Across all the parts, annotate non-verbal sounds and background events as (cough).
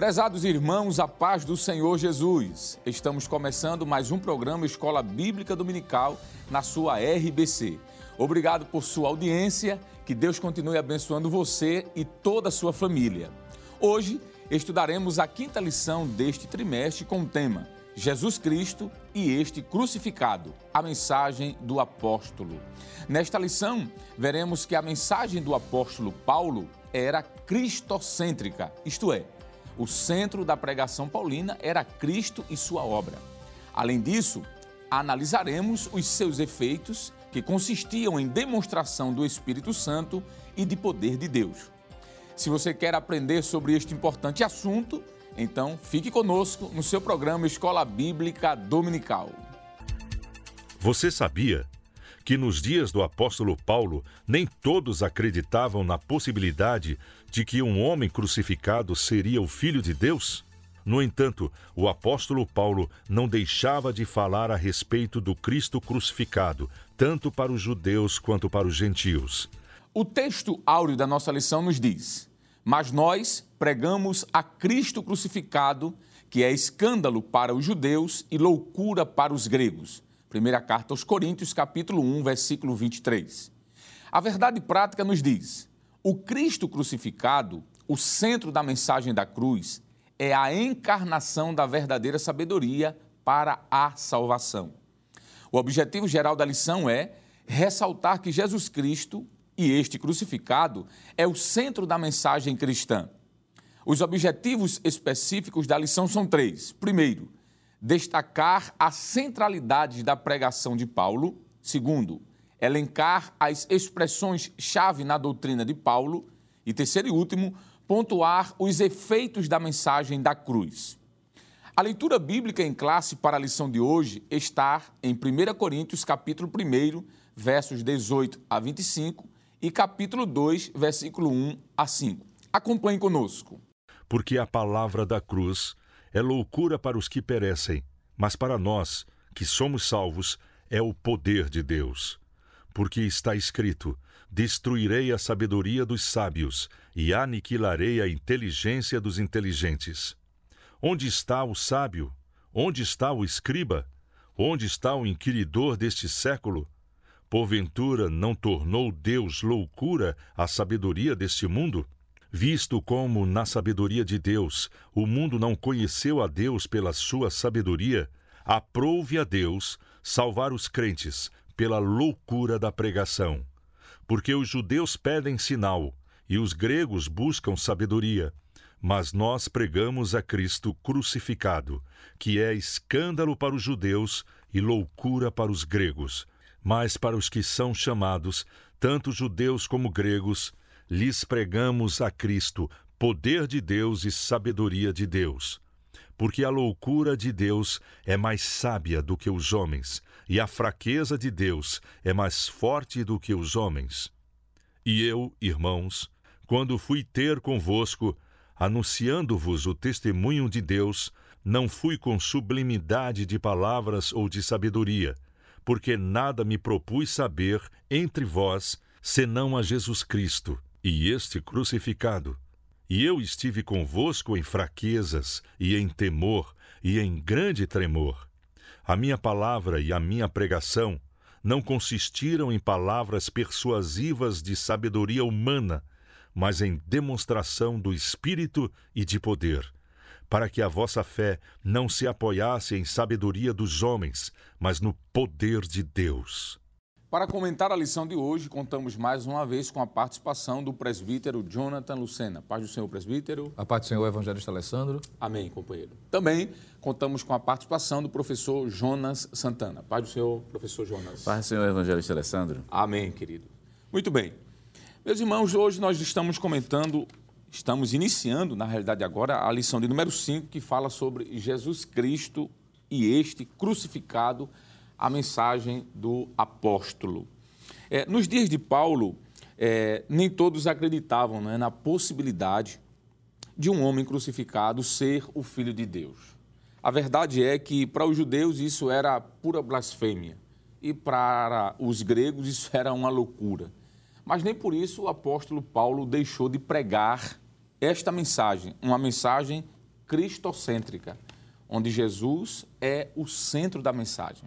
Prezados irmãos, a paz do Senhor Jesus. Estamos começando mais um programa Escola Bíblica Dominical na sua RBC. Obrigado por sua audiência, que Deus continue abençoando você e toda a sua família. Hoje estudaremos a quinta lição deste trimestre com o tema Jesus Cristo e este crucificado, a mensagem do apóstolo. Nesta lição, veremos que a mensagem do apóstolo Paulo era cristocêntrica, isto é, o centro da pregação paulina era Cristo e sua obra. Além disso, analisaremos os seus efeitos, que consistiam em demonstração do Espírito Santo e de poder de Deus. Se você quer aprender sobre este importante assunto, então fique conosco no seu programa Escola Bíblica Dominical. Você sabia que nos dias do apóstolo Paulo nem todos acreditavam na possibilidade de que um homem crucificado seria o Filho de Deus? No entanto, o apóstolo Paulo não deixava de falar a respeito do Cristo crucificado, tanto para os judeus quanto para os gentios. O texto áureo da nossa lição nos diz: Mas nós pregamos a Cristo crucificado, que é escândalo para os judeus e loucura para os gregos. Primeira carta aos Coríntios, capítulo 1, versículo 23. A verdade prática nos diz: o Cristo crucificado, o centro da mensagem da cruz, é a encarnação da verdadeira sabedoria para a salvação. O objetivo geral da lição é ressaltar que Jesus Cristo e este crucificado é o centro da mensagem cristã. Os objetivos específicos da lição são três. Primeiro, destacar a centralidade da pregação de Paulo. Segundo, elencar as expressões-chave na doutrina de Paulo. E terceiro e último, pontuar os efeitos da mensagem da cruz. A leitura bíblica em classe para a lição de hoje está em 1 Coríntios, capítulo 1, versos 18 a 25 e capítulo 2, versículo 1 a 5. Acompanhe conosco. Porque a palavra da cruz é loucura para os que perecem, mas para nós, que somos salvos, é o poder de Deus. Porque está escrito: Destruirei a sabedoria dos sábios e aniquilarei a inteligência dos inteligentes. Onde está o sábio? Onde está o escriba? Onde está o inquiridor deste século? Porventura não tornou Deus loucura a sabedoria deste mundo? Visto como, na sabedoria de Deus, o mundo não conheceu a Deus pela sua sabedoria, aprove a Deus salvar os crentes pela loucura da pregação. Porque os judeus pedem sinal e os gregos buscam sabedoria. Mas nós pregamos a Cristo crucificado, que é escândalo para os judeus e loucura para os gregos. Mas para os que são chamados, tanto judeus como gregos, lhes pregamos a Cristo, poder de Deus e sabedoria de Deus. Porque a loucura de Deus é mais sábia do que os homens, e a fraqueza de Deus é mais forte do que os homens. E eu, irmãos, quando fui ter convosco, anunciando-vos o testemunho de Deus, não fui com sublimidade de palavras ou de sabedoria, porque nada me propus saber entre vós, senão a Jesus Cristo e este crucificado. E eu estive convosco em fraquezas, e em temor, e em grande tremor. A minha palavra e a minha pregação não consistiram em palavras persuasivas de sabedoria humana, mas em demonstração do Espírito e de poder, para que a vossa fé não se apoiasse em sabedoria dos homens, mas no poder de Deus. Para comentar a lição de hoje, contamos mais uma vez com a participação do presbítero Jonathan Lucena. Paz do Senhor, presbítero. A paz do Senhor, evangelista Alessandro. Amém, companheiro. Também contamos com a participação do professor Jonas Santana. Paz do Senhor, professor Jonas. Paz do Senhor, evangelista Alessandro. Amém, querido. Muito bem. Meus irmãos, hoje nós estamos comentando, estamos iniciando, na realidade agora, a lição de número 5, que fala sobre Jesus Cristo e este crucificado a mensagem do apóstolo. É, nos dias de Paulo, é, nem todos acreditavam né, na possibilidade de um homem crucificado ser o filho de Deus. A verdade é que para os judeus isso era pura blasfêmia e para os gregos isso (laughs) era uma loucura. Mas nem por isso o apóstolo Paulo deixou de pregar esta mensagem, uma mensagem cristocêntrica, onde Jesus é o centro da mensagem.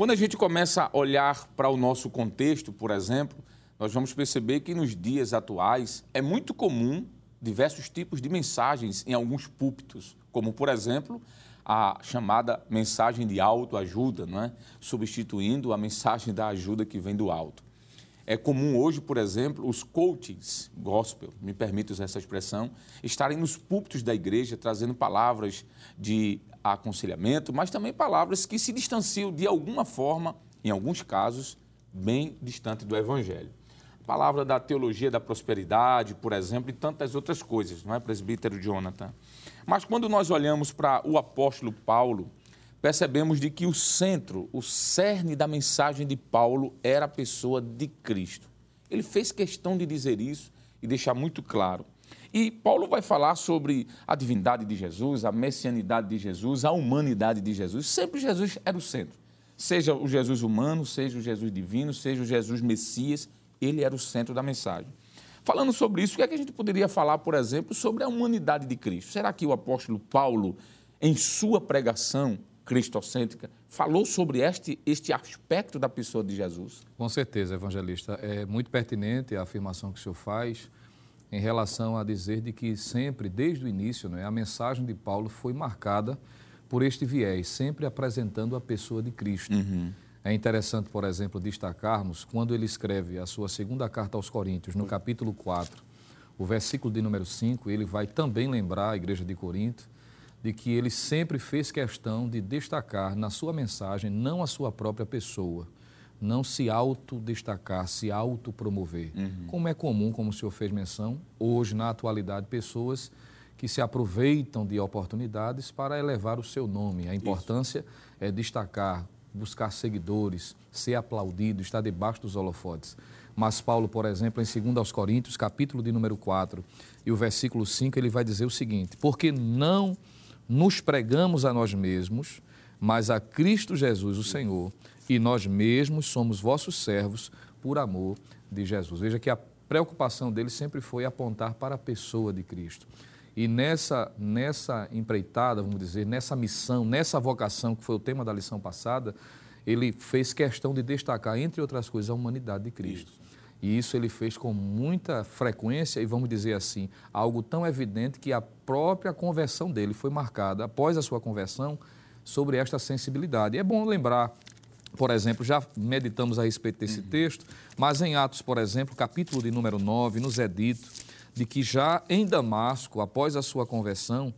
Quando a gente começa a olhar para o nosso contexto, por exemplo, nós vamos perceber que nos dias atuais é muito comum diversos tipos de mensagens em alguns púlpitos, como, por exemplo, a chamada mensagem de autoajuda, não é? substituindo a mensagem da ajuda que vem do alto. É comum hoje, por exemplo, os coaches gospel, me permite usar essa expressão, estarem nos púlpitos da igreja trazendo palavras de aconselhamento, mas também palavras que se distanciam de alguma forma, em alguns casos, bem distante do evangelho. A palavra da teologia da prosperidade, por exemplo, e tantas outras coisas, não é, presbítero Jonathan? Mas quando nós olhamos para o apóstolo Paulo, percebemos de que o centro, o cerne da mensagem de Paulo era a pessoa de Cristo. Ele fez questão de dizer isso e deixar muito claro. E Paulo vai falar sobre a divindade de Jesus, a messianidade de Jesus, a humanidade de Jesus. Sempre Jesus era o centro. Seja o Jesus humano, seja o Jesus divino, seja o Jesus Messias, ele era o centro da mensagem. Falando sobre isso, o que, é que a gente poderia falar, por exemplo, sobre a humanidade de Cristo? Será que o apóstolo Paulo, em sua pregação, cristocêntrica, falou sobre este, este aspecto da pessoa de Jesus? Com certeza, evangelista. É muito pertinente a afirmação que o senhor faz em relação a dizer de que sempre, desde o início, né, a mensagem de Paulo foi marcada por este viés, sempre apresentando a pessoa de Cristo. Uhum. É interessante, por exemplo, destacarmos quando ele escreve a sua segunda carta aos Coríntios, no capítulo 4, o versículo de número 5, ele vai também lembrar a igreja de Corinto de que ele sempre fez questão de destacar na sua mensagem não a sua própria pessoa, não se autodestacar, se autopromover. Uhum. Como é comum, como o senhor fez menção, hoje, na atualidade, pessoas que se aproveitam de oportunidades para elevar o seu nome. A importância Isso. é destacar, buscar seguidores, ser aplaudido, estar debaixo dos holofotes. Mas Paulo, por exemplo, em 2 aos Coríntios, capítulo de número 4, e o versículo 5, ele vai dizer o seguinte: Porque não nos pregamos a nós mesmos, mas a Cristo Jesus, o Senhor, e nós mesmos somos vossos servos por amor de Jesus. Veja que a preocupação dele sempre foi apontar para a pessoa de Cristo. E nessa, nessa empreitada, vamos dizer, nessa missão, nessa vocação, que foi o tema da lição passada, ele fez questão de destacar, entre outras coisas, a humanidade de Cristo. Isso. E isso ele fez com muita frequência e, vamos dizer assim, algo tão evidente que a própria conversão dele foi marcada, após a sua conversão, sobre esta sensibilidade. E é bom lembrar, por exemplo, já meditamos a respeito desse uhum. texto, mas em Atos, por exemplo, capítulo de número 9, nos é dito de que já em Damasco, após a sua conversão,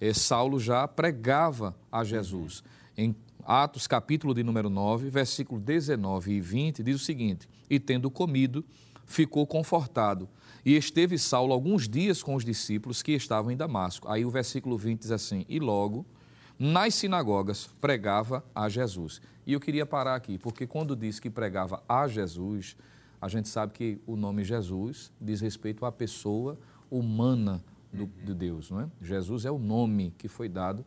eh, Saulo já pregava a Jesus. Uhum. Em Atos, capítulo de número 9, versículo 19 e 20, diz o seguinte: E tendo comido, ficou confortado. E esteve Saulo alguns dias com os discípulos que estavam em Damasco. Aí o versículo 20 diz assim: E logo, nas sinagogas, pregava a Jesus. E eu queria parar aqui, porque quando diz que pregava a Jesus, a gente sabe que o nome Jesus diz respeito à pessoa humana do, de Deus, não é? Jesus é o nome que foi dado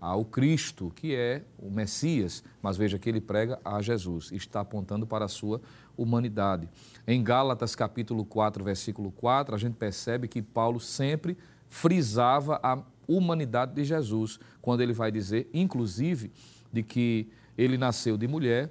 ao Cristo, que é o Messias, mas veja que ele prega a Jesus, está apontando para a sua humanidade. Em Gálatas capítulo 4, versículo 4, a gente percebe que Paulo sempre frisava a humanidade de Jesus, quando ele vai dizer, inclusive, de que ele nasceu de mulher,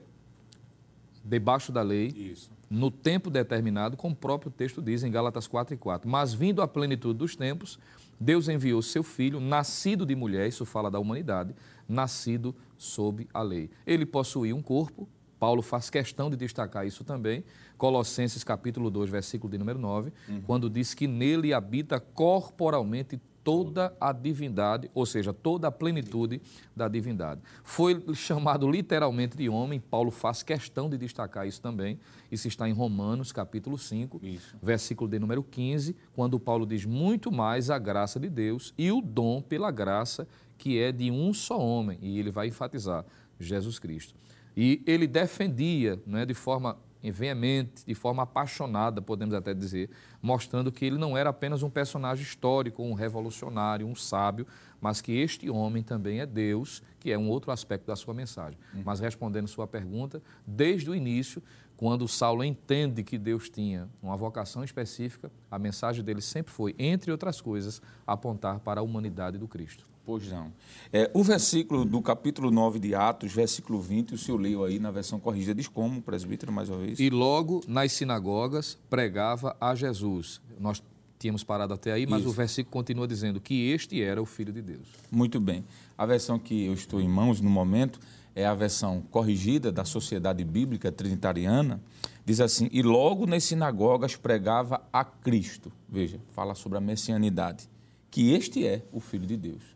debaixo da lei, Isso. no tempo determinado, como o próprio texto diz em Gálatas 4 e 4. Mas vindo à plenitude dos tempos, Deus enviou seu filho, nascido de mulher, isso fala da humanidade, nascido sob a lei. Ele possuía um corpo, Paulo faz questão de destacar isso também, Colossenses capítulo 2, versículo de número 9, uhum. quando diz que nele habita corporalmente toda a divindade, ou seja, toda a plenitude da divindade. Foi (laughs) chamado literalmente de homem, Paulo faz questão de destacar isso também. Isso está em Romanos, capítulo 5, isso. versículo de número 15, quando Paulo diz muito mais a graça de Deus e o dom pela graça que é de um só homem, e ele vai enfatizar Jesus Cristo. E ele defendia, né, de forma veemente, de forma apaixonada, podemos até dizer, mostrando que ele não era apenas um personagem histórico, um revolucionário, um sábio, mas que este homem também é Deus, que é um outro aspecto da sua mensagem. Uhum. Mas respondendo sua pergunta, desde o início, quando Saulo entende que Deus tinha uma vocação específica, a mensagem dele sempre foi, entre outras coisas, apontar para a humanidade do Cristo. Pois não. É, o versículo do capítulo 9 de Atos, versículo 20, o senhor leu aí na versão corrigida, diz como, presbítero, mais uma vez? E logo nas sinagogas pregava a Jesus. Nós tínhamos parado até aí, mas Isso. o versículo continua dizendo que este era o Filho de Deus. Muito bem. A versão que eu estou em mãos no momento é a versão corrigida da Sociedade Bíblica Trinitariana. Diz assim: E logo nas sinagogas pregava a Cristo. Veja, fala sobre a messianidade. Que este é o Filho de Deus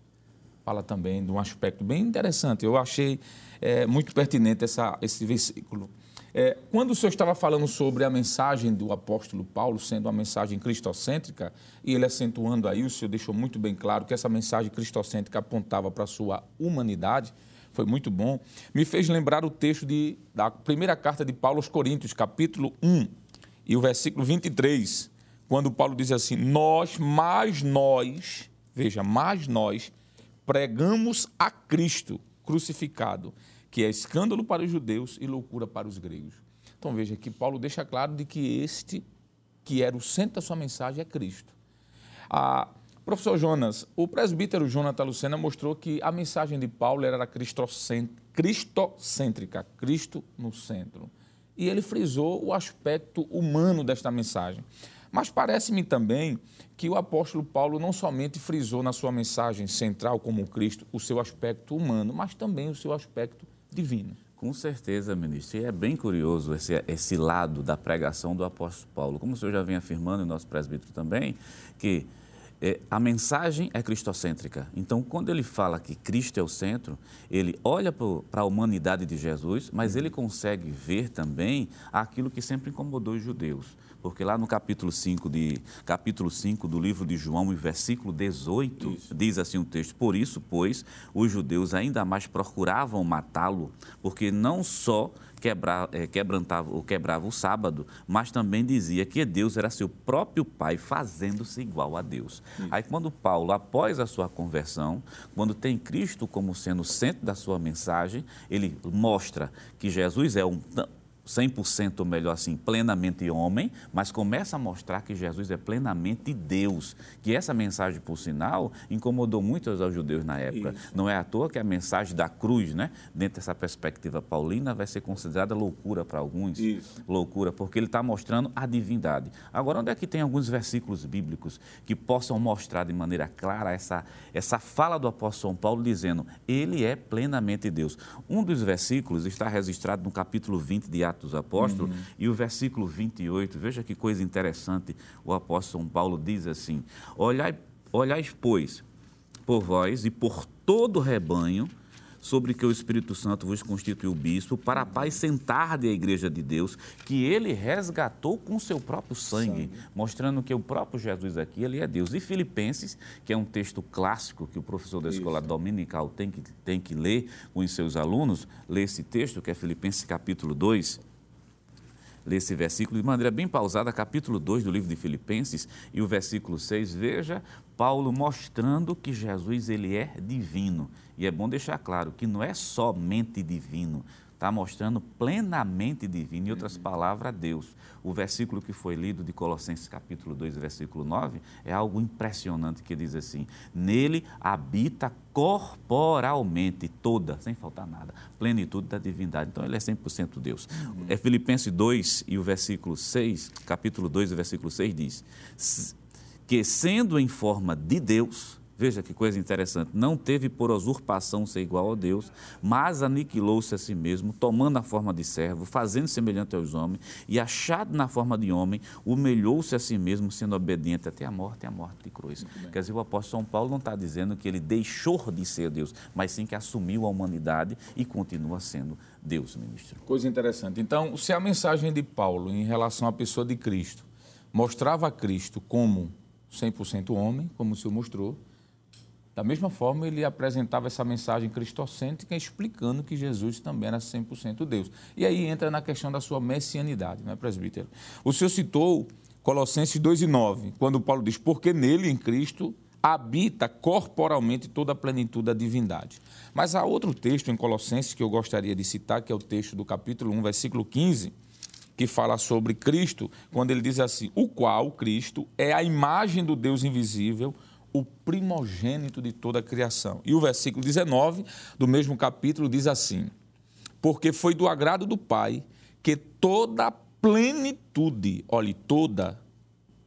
fala também de um aspecto bem interessante. Eu achei é, muito pertinente essa, esse versículo. É, quando o senhor estava falando sobre a mensagem do apóstolo Paulo sendo uma mensagem cristocêntrica, e ele acentuando aí, o senhor deixou muito bem claro que essa mensagem cristocêntrica apontava para a sua humanidade, foi muito bom, me fez lembrar o texto de, da primeira carta de Paulo aos Coríntios, capítulo 1, e o versículo 23, quando Paulo diz assim: Nós, mais nós, veja, mais nós, pregamos a Cristo crucificado, que é escândalo para os judeus e loucura para os gregos. Então veja que Paulo deixa claro de que este, que era o centro da sua mensagem, é Cristo. Ah, professor Jonas, o presbítero Jonathan Lucena mostrou que a mensagem de Paulo era cristocêntrica, Cristo no centro. E ele frisou o aspecto humano desta mensagem. Mas parece-me também que o apóstolo Paulo não somente frisou na sua mensagem central como Cristo o seu aspecto humano, mas também o seu aspecto divino. Com certeza, ministro. E é bem curioso esse, esse lado da pregação do apóstolo Paulo. Como o senhor já vem afirmando, e nosso presbítero também, que é, a mensagem é cristocêntrica. Então, quando ele fala que Cristo é o centro, ele olha para a humanidade de Jesus, mas ele consegue ver também aquilo que sempre incomodou os judeus porque lá no capítulo 5, de, capítulo 5 do livro de João, versículo 18, isso. diz assim o texto: Por isso, pois, os judeus ainda mais procuravam matá-lo, porque não só quebra, é, quebrantava, ou quebrava o sábado, mas também dizia que Deus era seu próprio Pai, fazendo-se igual a Deus. Isso. Aí, quando Paulo, após a sua conversão, quando tem Cristo como sendo o centro da sua mensagem, ele mostra que Jesus é um 100% ou melhor assim, plenamente homem, mas começa a mostrar que Jesus é plenamente Deus. Que essa mensagem, por sinal, incomodou muito aos judeus na época. Isso. Não é à toa que a mensagem da cruz, né, dentro dessa perspectiva paulina, vai ser considerada loucura para alguns. Isso. Loucura, porque ele está mostrando a divindade. Agora, onde é que tem alguns versículos bíblicos que possam mostrar de maneira clara essa, essa fala do apóstolo São Paulo dizendo, ele é plenamente Deus? Um dos versículos está registrado no capítulo 20 de Atos Atos dos Apóstolos, uhum. e o versículo 28, veja que coisa interessante, o apóstolo São Paulo diz assim: Olhai, olhai pois, por vós e por todo o rebanho, sobre que o Espírito Santo vos constituiu bispo, para apacentar de a igreja de Deus, que ele resgatou com seu próprio sangue, sangue, mostrando que o próprio Jesus aqui, ele é Deus. E Filipenses, que é um texto clássico que o professor da escola Isso. dominical tem que, tem que ler com os seus alunos, lê esse texto, que é Filipenses capítulo 2, lê esse versículo de maneira bem pausada, capítulo 2 do livro de Filipenses e o versículo 6, veja Paulo mostrando que Jesus ele é divino. E é bom deixar claro que não é somente divino, está mostrando plenamente divino, em outras uhum. palavras, Deus. O versículo que foi lido de Colossenses capítulo 2, versículo 9, é algo impressionante que diz assim: Nele habita corporalmente toda, sem faltar nada, plenitude da divindade. Então ele é 100% Deus. Uhum. É Filipenses 2 e o versículo 6, capítulo 2, o versículo 6 diz: que sendo em forma de Deus, Veja que coisa interessante. Não teve por usurpação ser igual a Deus, mas aniquilou-se a si mesmo, tomando a forma de servo, fazendo semelhante aos homens, e achado na forma de homem, humilhou-se a si mesmo, sendo obediente até a morte e a morte de cruz. Quer dizer, o apóstolo São Paulo não está dizendo que ele deixou de ser Deus, mas sim que assumiu a humanidade e continua sendo Deus, ministro. Coisa interessante. Então, se a mensagem de Paulo em relação à pessoa de Cristo mostrava a Cristo como 100% homem, como o senhor mostrou, Da mesma forma, ele apresentava essa mensagem cristocêntrica explicando que Jesus também era 100% Deus. E aí entra na questão da sua messianidade, não é, presbítero? O senhor citou Colossenses 2 e 9, quando Paulo diz, porque nele, em Cristo, habita corporalmente toda a plenitude da divindade. Mas há outro texto em Colossenses que eu gostaria de citar, que é o texto do capítulo 1, versículo 15, que fala sobre Cristo, quando ele diz assim: O qual, Cristo, é a imagem do Deus invisível, o primogênito de toda a criação. E o versículo 19 do mesmo capítulo diz assim: Porque foi do agrado do Pai que toda a plenitude, olhe, toda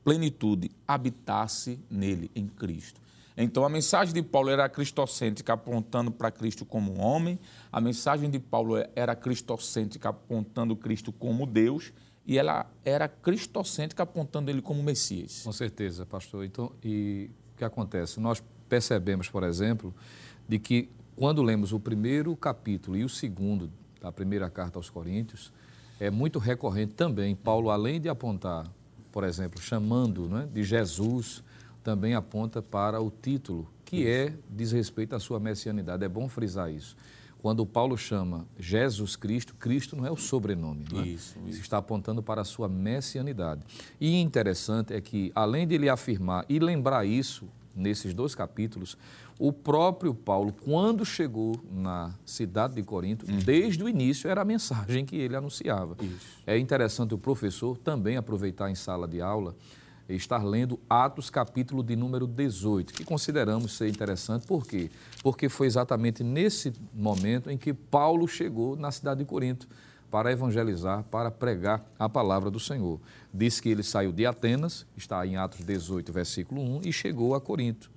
plenitude habitasse nele, em Cristo. Então, a mensagem de Paulo era cristocêntrica, apontando para Cristo como homem. A mensagem de Paulo era cristocêntrica, apontando Cristo como Deus. E ela era cristocêntrica, apontando ele como Messias. Com certeza, pastor. Então, e que acontece? Nós percebemos, por exemplo, de que quando lemos o primeiro capítulo e o segundo da primeira carta aos Coríntios, é muito recorrente também. Paulo, além de apontar, por exemplo, chamando né, de Jesus também aponta para o título, que é diz respeito à sua messianidade. É bom frisar isso. Quando Paulo chama Jesus Cristo, Cristo não é o sobrenome. Né? Isso, isso. está apontando para a sua messianidade. E interessante é que, além de ele afirmar e lembrar isso nesses dois capítulos, o próprio Paulo, quando chegou na cidade de Corinto, uhum. desde o início era a mensagem que ele anunciava. Isso. É interessante o professor também aproveitar em sala de aula estar lendo Atos, capítulo de número 18, que consideramos ser interessante. Por quê? Porque foi exatamente nesse momento em que Paulo chegou na cidade de Corinto para evangelizar, para pregar a palavra do Senhor. Diz que ele saiu de Atenas, está em Atos 18, versículo 1, e chegou a Corinto.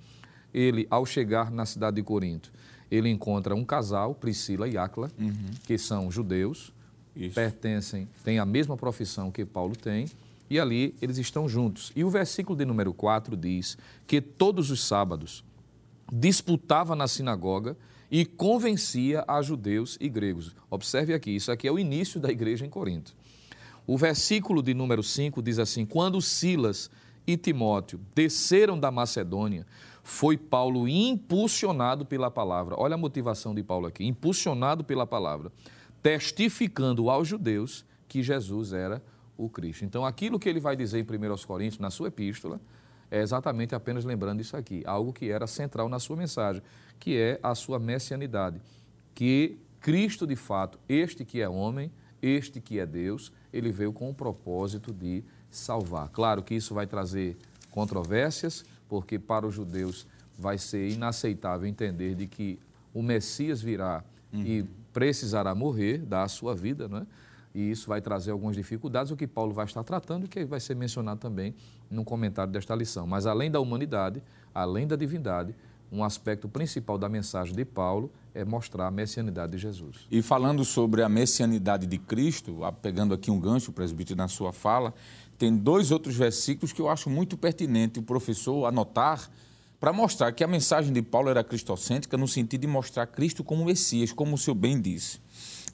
Ele, ao chegar na cidade de Corinto, ele encontra um casal, Priscila e Áquila, uhum. que são judeus, Isso. pertencem, têm a mesma profissão que Paulo tem, e ali eles estão juntos. E o versículo de número 4 diz que todos os sábados disputava na sinagoga e convencia a judeus e gregos. Observe aqui, isso aqui é o início da igreja em Corinto. O versículo de número 5 diz assim: Quando Silas e Timóteo desceram da Macedônia, foi Paulo impulsionado pela palavra. Olha a motivação de Paulo aqui: impulsionado pela palavra, testificando aos judeus que Jesus era o Cristo. Então, aquilo que ele vai dizer em 1 Coríntios, na sua epístola, é exatamente apenas lembrando isso aqui, algo que era central na sua mensagem, que é a sua messianidade, que Cristo, de fato, este que é homem, este que é Deus, ele veio com o propósito de salvar. Claro que isso vai trazer controvérsias, porque para os judeus vai ser inaceitável entender de que o Messias virá uhum. e precisará morrer, dar a sua vida, não é? E isso vai trazer algumas dificuldades, o que Paulo vai estar tratando e que vai ser mencionado também no comentário desta lição. Mas além da humanidade, além da divindade, um aspecto principal da mensagem de Paulo é mostrar a messianidade de Jesus. E falando sobre a messianidade de Cristo, pegando aqui um gancho, presbítero, na sua fala, tem dois outros versículos que eu acho muito pertinente o professor anotar para mostrar que a mensagem de Paulo era cristocêntrica no sentido de mostrar Cristo como Messias, como o senhor bem disse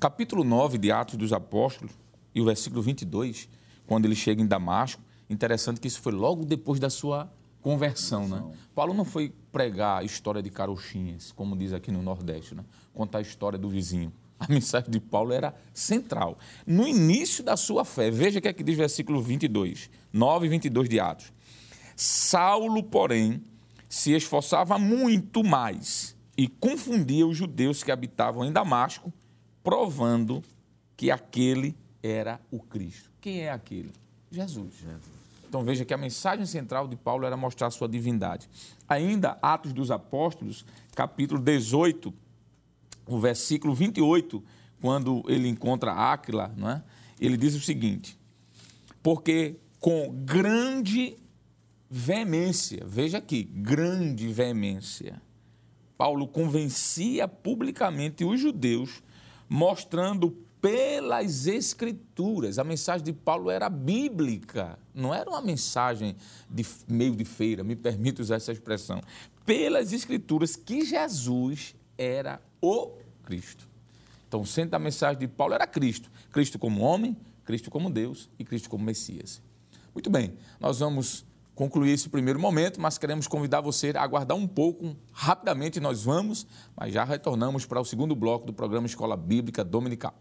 capítulo 9 de Atos dos Apóstolos e o versículo 22, quando ele chega em Damasco, interessante que isso foi logo depois da sua conversão, né? Paulo não foi pregar a história de carochinhas, como diz aqui no Nordeste, né? Contar a história do vizinho. A mensagem de Paulo era central. No início da sua fé, veja o que é que diz o versículo 22, 9 e 22 de Atos. Saulo, porém, se esforçava muito mais e confundia os judeus que habitavam em Damasco provando que aquele era o Cristo. Quem é aquele? Jesus. Jesus. Então veja que a mensagem central de Paulo era mostrar a sua divindade. Ainda Atos dos Apóstolos, capítulo 18, o versículo 28, quando ele encontra Áquila, não é? ele diz o seguinte: Porque com grande veemência, veja aqui, grande veemência, Paulo convencia publicamente os judeus mostrando pelas Escrituras. A mensagem de Paulo era bíblica, não era uma mensagem de meio de feira, me permite usar essa expressão. Pelas Escrituras que Jesus era o Cristo. Então, o centro da mensagem de Paulo era Cristo. Cristo como homem, Cristo como Deus e Cristo como Messias. Muito bem, nós vamos concluir esse primeiro momento, mas queremos convidar você a aguardar um pouco. Rapidamente nós vamos, mas já retornamos para o segundo bloco do programa Escola Bíblica Dominical.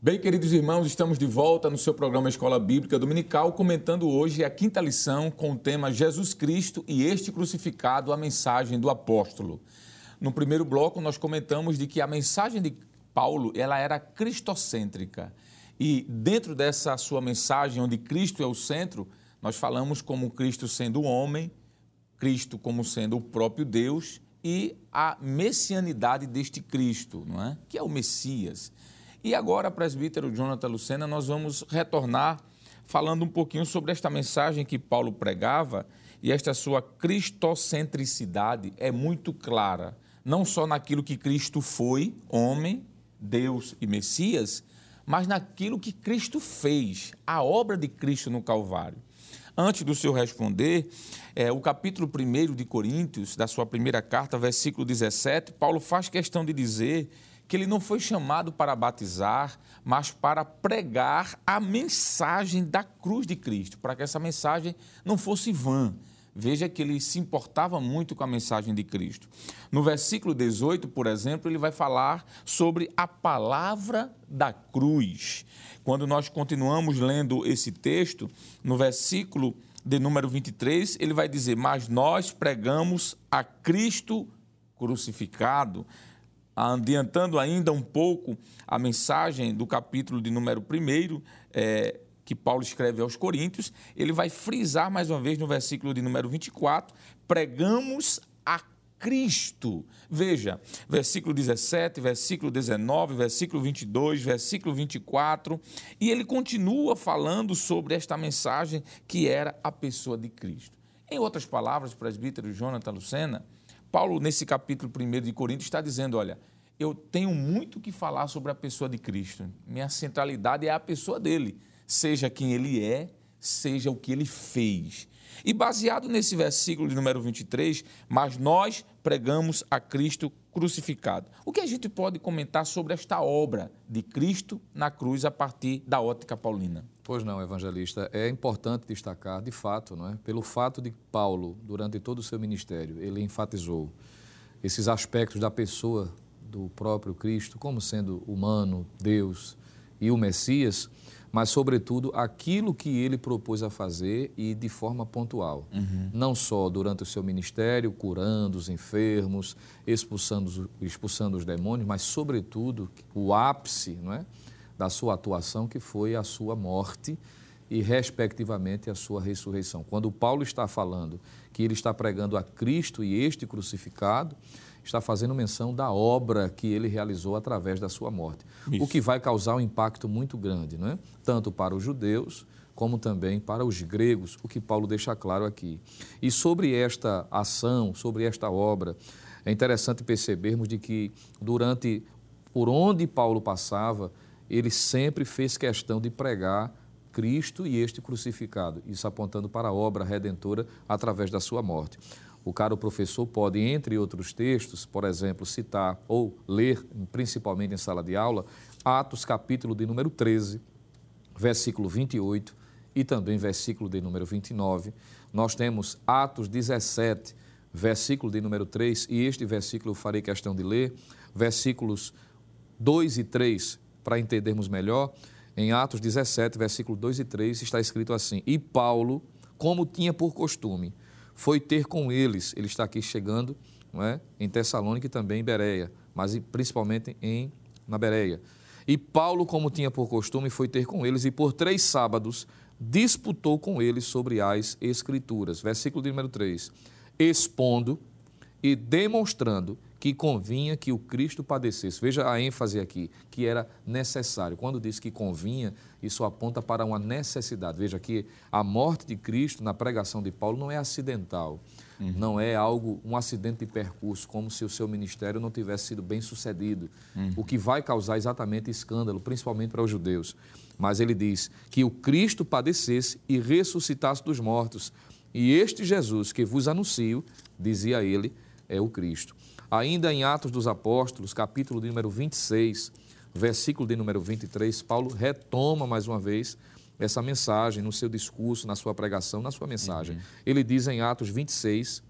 Bem, queridos irmãos, estamos de volta no seu programa Escola Bíblica Dominical, comentando hoje a quinta lição com o tema Jesus Cristo e este crucificado, a mensagem do apóstolo. No primeiro bloco, nós comentamos de que a mensagem de Paulo ela era cristocêntrica. E dentro dessa sua mensagem, onde Cristo é o centro, nós falamos como Cristo sendo homem, Cristo como sendo o próprio Deus e a messianidade deste Cristo, não é? que é o Messias. E agora, presbítero Jonathan Lucena, nós vamos retornar falando um pouquinho sobre esta mensagem que Paulo pregava e esta sua cristocentricidade é muito clara, não só naquilo que Cristo foi, homem, Deus e Messias, mas naquilo que Cristo fez, a obra de Cristo no Calvário. Antes do seu responder, é, o capítulo 1 de Coríntios, da sua primeira carta, versículo 17, Paulo faz questão de dizer que ele não foi chamado para batizar, mas para pregar a mensagem da cruz de Cristo, para que essa mensagem não fosse vã. Veja que ele se importava muito com a mensagem de Cristo. No versículo 18, por exemplo, ele vai falar sobre a palavra da cruz. Quando nós continuamos lendo esse texto, no versículo de número 23, ele vai dizer: Mas nós pregamos a Cristo crucificado adiantando ainda um pouco a mensagem do capítulo de número 1, é, que Paulo escreve aos Coríntios, ele vai frisar mais uma vez no versículo de número 24: pregamos a Cristo. Veja, versículo 17, versículo 19, versículo 22, versículo 24, e ele continua falando sobre esta mensagem que era a pessoa de Cristo. Em outras palavras, presbítero Jonathan Lucena, Paulo, nesse capítulo 1 de Coríntios, está dizendo: olha, eu tenho muito que falar sobre a pessoa de Cristo. Minha centralidade é a pessoa dele, seja quem ele é, seja o que ele fez. E baseado nesse versículo de número 23, mas nós pregamos a Cristo crucificado. O que a gente pode comentar sobre esta obra de Cristo na cruz a partir da ótica paulina? Pois não, evangelista. É importante destacar, de fato, não é? pelo fato de Paulo, durante todo o seu ministério, ele enfatizou esses aspectos da pessoa do próprio Cristo como sendo humano, Deus e o Messias, mas, sobretudo, aquilo que ele propôs a fazer e de forma pontual. Uhum. Não só durante o seu ministério, curando os enfermos, expulsando, expulsando os demônios, mas, sobretudo, o ápice não é? da sua atuação, que foi a sua morte e, respectivamente, a sua ressurreição. Quando Paulo está falando que ele está pregando a Cristo e este crucificado, está fazendo menção da obra que ele realizou através da sua morte, Isso. o que vai causar um impacto muito grande, não é? tanto para os judeus como também para os gregos, o que Paulo deixa claro aqui. E sobre esta ação, sobre esta obra, é interessante percebermos de que durante por onde Paulo passava, ele sempre fez questão de pregar Cristo e este crucificado, isso apontando para a obra redentora através da sua morte. O caro professor pode, entre outros textos, por exemplo, citar ou ler, principalmente em sala de aula, Atos capítulo de número 13, versículo 28 e também versículo de número 29. Nós temos Atos 17, versículo de número 3, e este versículo eu farei questão de ler, versículos 2 e 3, para entendermos melhor. Em Atos 17, versículo 2 e 3, está escrito assim: E Paulo, como tinha por costume, foi ter com eles. Ele está aqui chegando é? em Tessalônica e também em Bereia, mas principalmente em, na Bereia. E Paulo, como tinha por costume, foi ter com eles e por três sábados disputou com eles sobre as Escrituras. Versículo número 3. Expondo e demonstrando que convinha que o Cristo padecesse. Veja a ênfase aqui, que era necessário. Quando diz que convinha, isso aponta para uma necessidade. Veja que a morte de Cristo na pregação de Paulo não é acidental, uhum. não é algo, um acidente de percurso, como se o seu ministério não tivesse sido bem sucedido, uhum. o que vai causar exatamente escândalo, principalmente para os judeus. Mas ele diz que o Cristo padecesse e ressuscitasse dos mortos. E este Jesus que vos anuncio, dizia ele, é o Cristo. Ainda em Atos dos Apóstolos, capítulo número 26, versículo de número 23, Paulo retoma mais uma vez essa mensagem no seu discurso, na sua pregação, na sua mensagem. Uhum. Ele diz em Atos 26,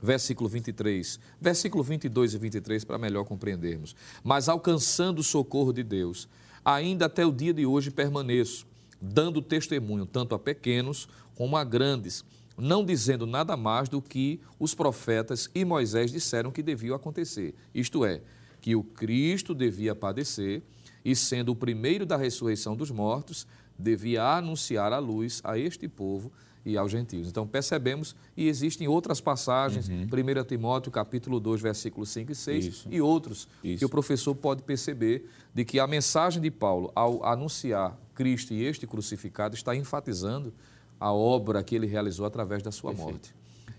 versículo 23, versículo 22 e 23, para melhor compreendermos. Mas alcançando o socorro de Deus, ainda até o dia de hoje permaneço, dando testemunho tanto a pequenos como a grandes, não dizendo nada mais do que os profetas e Moisés disseram que devia acontecer. Isto é, que o Cristo devia padecer e, sendo o primeiro da ressurreição dos mortos, devia anunciar a luz a este povo e aos gentios. Então percebemos, e existem outras passagens, uhum. 1 Timóteo capítulo 2, versículos 5 e 6, Isso. e outros, Isso. que o professor pode perceber de que a mensagem de Paulo, ao anunciar Cristo e este crucificado, está enfatizando a obra que ele realizou através da sua Perfeito. morte.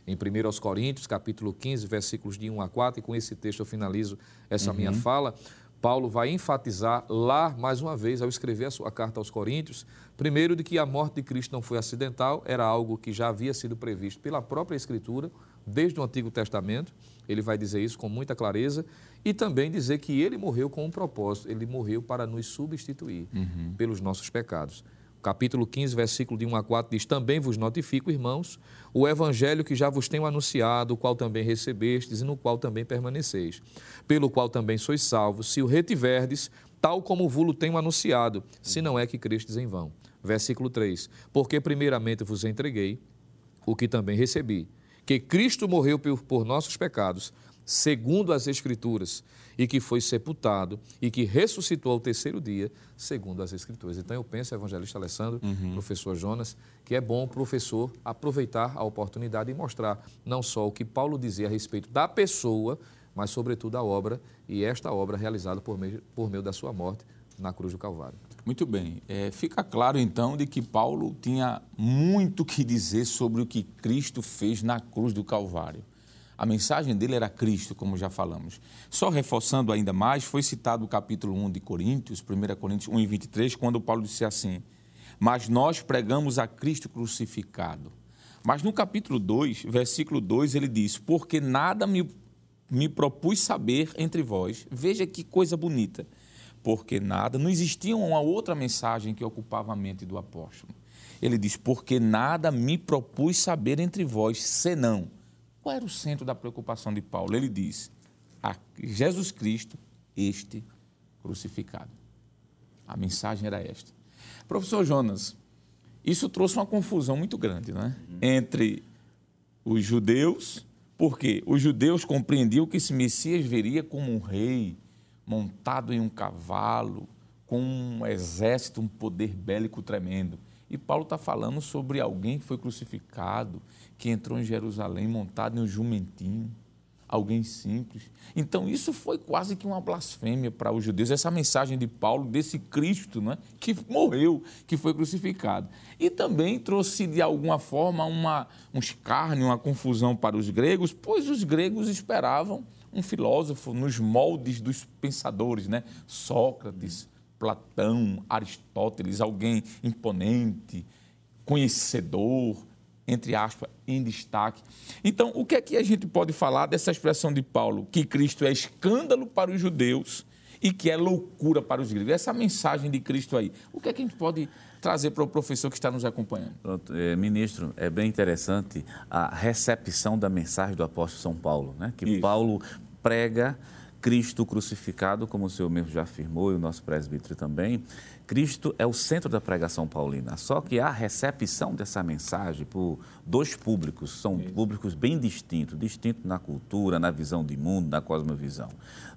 Em 1 Coríntios, capítulo 15, versículos de 1 a 4, e com esse texto eu finalizo essa uhum. minha fala, Paulo vai enfatizar lá, mais uma vez, ao escrever a sua carta aos Coríntios, primeiro, de que a morte de Cristo não foi acidental, era algo que já havia sido previsto pela própria Escritura, desde o Antigo Testamento. Ele vai dizer isso com muita clareza. E também dizer que ele morreu com um propósito, ele morreu para nos substituir uhum. pelos nossos pecados capítulo 15, versículo de 1 a 4 diz: Também vos notifico, irmãos, o evangelho que já vos tenho anunciado, o qual também recebestes e no qual também permaneceis, pelo qual também sois salvos, se o retiverdes, tal como vulo tenho anunciado, se não é que crestes em vão. Versículo 3: Porque primeiramente vos entreguei o que também recebi, que Cristo morreu por nossos pecados, segundo as Escrituras, e que foi sepultado e que ressuscitou ao terceiro dia, segundo as Escrituras. Então eu penso, evangelista Alessandro, uhum. professor Jonas, que é bom o professor aproveitar a oportunidade e mostrar não só o que Paulo dizia a respeito da pessoa, mas sobretudo a obra, e esta obra realizada por meio, por meio da sua morte na cruz do Calvário. Muito bem. É, fica claro então de que Paulo tinha muito que dizer sobre o que Cristo fez na cruz do Calvário. A mensagem dele era Cristo, como já falamos. Só reforçando ainda mais, foi citado o capítulo 1 de Coríntios, 1 Coríntios 1 e 23, quando Paulo disse assim: Mas nós pregamos a Cristo crucificado. Mas no capítulo 2, versículo 2, ele diz: Porque nada me, me propus saber entre vós. Veja que coisa bonita. Porque nada, não existia uma outra mensagem que ocupava a mente do apóstolo. Ele diz: Porque nada me propus saber entre vós, senão qual era o centro da preocupação de Paulo? Ele diz: a Jesus Cristo, este crucificado. A mensagem era esta. Professor Jonas, isso trouxe uma confusão muito grande né? entre os judeus, porque os judeus compreendiam que esse Messias viria como um rei, montado em um cavalo, com um exército, um poder bélico tremendo. E Paulo está falando sobre alguém que foi crucificado, que entrou em Jerusalém montado em um jumentinho, alguém simples. Então, isso foi quase que uma blasfêmia para os judeus, essa mensagem de Paulo, desse Cristo né, que morreu, que foi crucificado. E também trouxe, de alguma forma, uma, um escárnio, uma confusão para os gregos, pois os gregos esperavam um filósofo nos moldes dos pensadores, né? Sócrates, Platão, Aristóteles, alguém imponente, conhecedor, entre aspas, em destaque. Então, o que é que a gente pode falar dessa expressão de Paulo? Que Cristo é escândalo para os judeus e que é loucura para os gregos. Essa mensagem de Cristo aí, o que é que a gente pode trazer para o professor que está nos acompanhando? Pronto, é, ministro, é bem interessante a recepção da mensagem do apóstolo São Paulo, né? que Isso. Paulo prega Cristo crucificado, como o senhor mesmo já afirmou, e o nosso presbítero também, Cristo é o centro da pregação paulina. Só que a recepção dessa mensagem por dois públicos, são Isso. públicos bem distintos, distintos na cultura, na visão de mundo, na cosmovisão.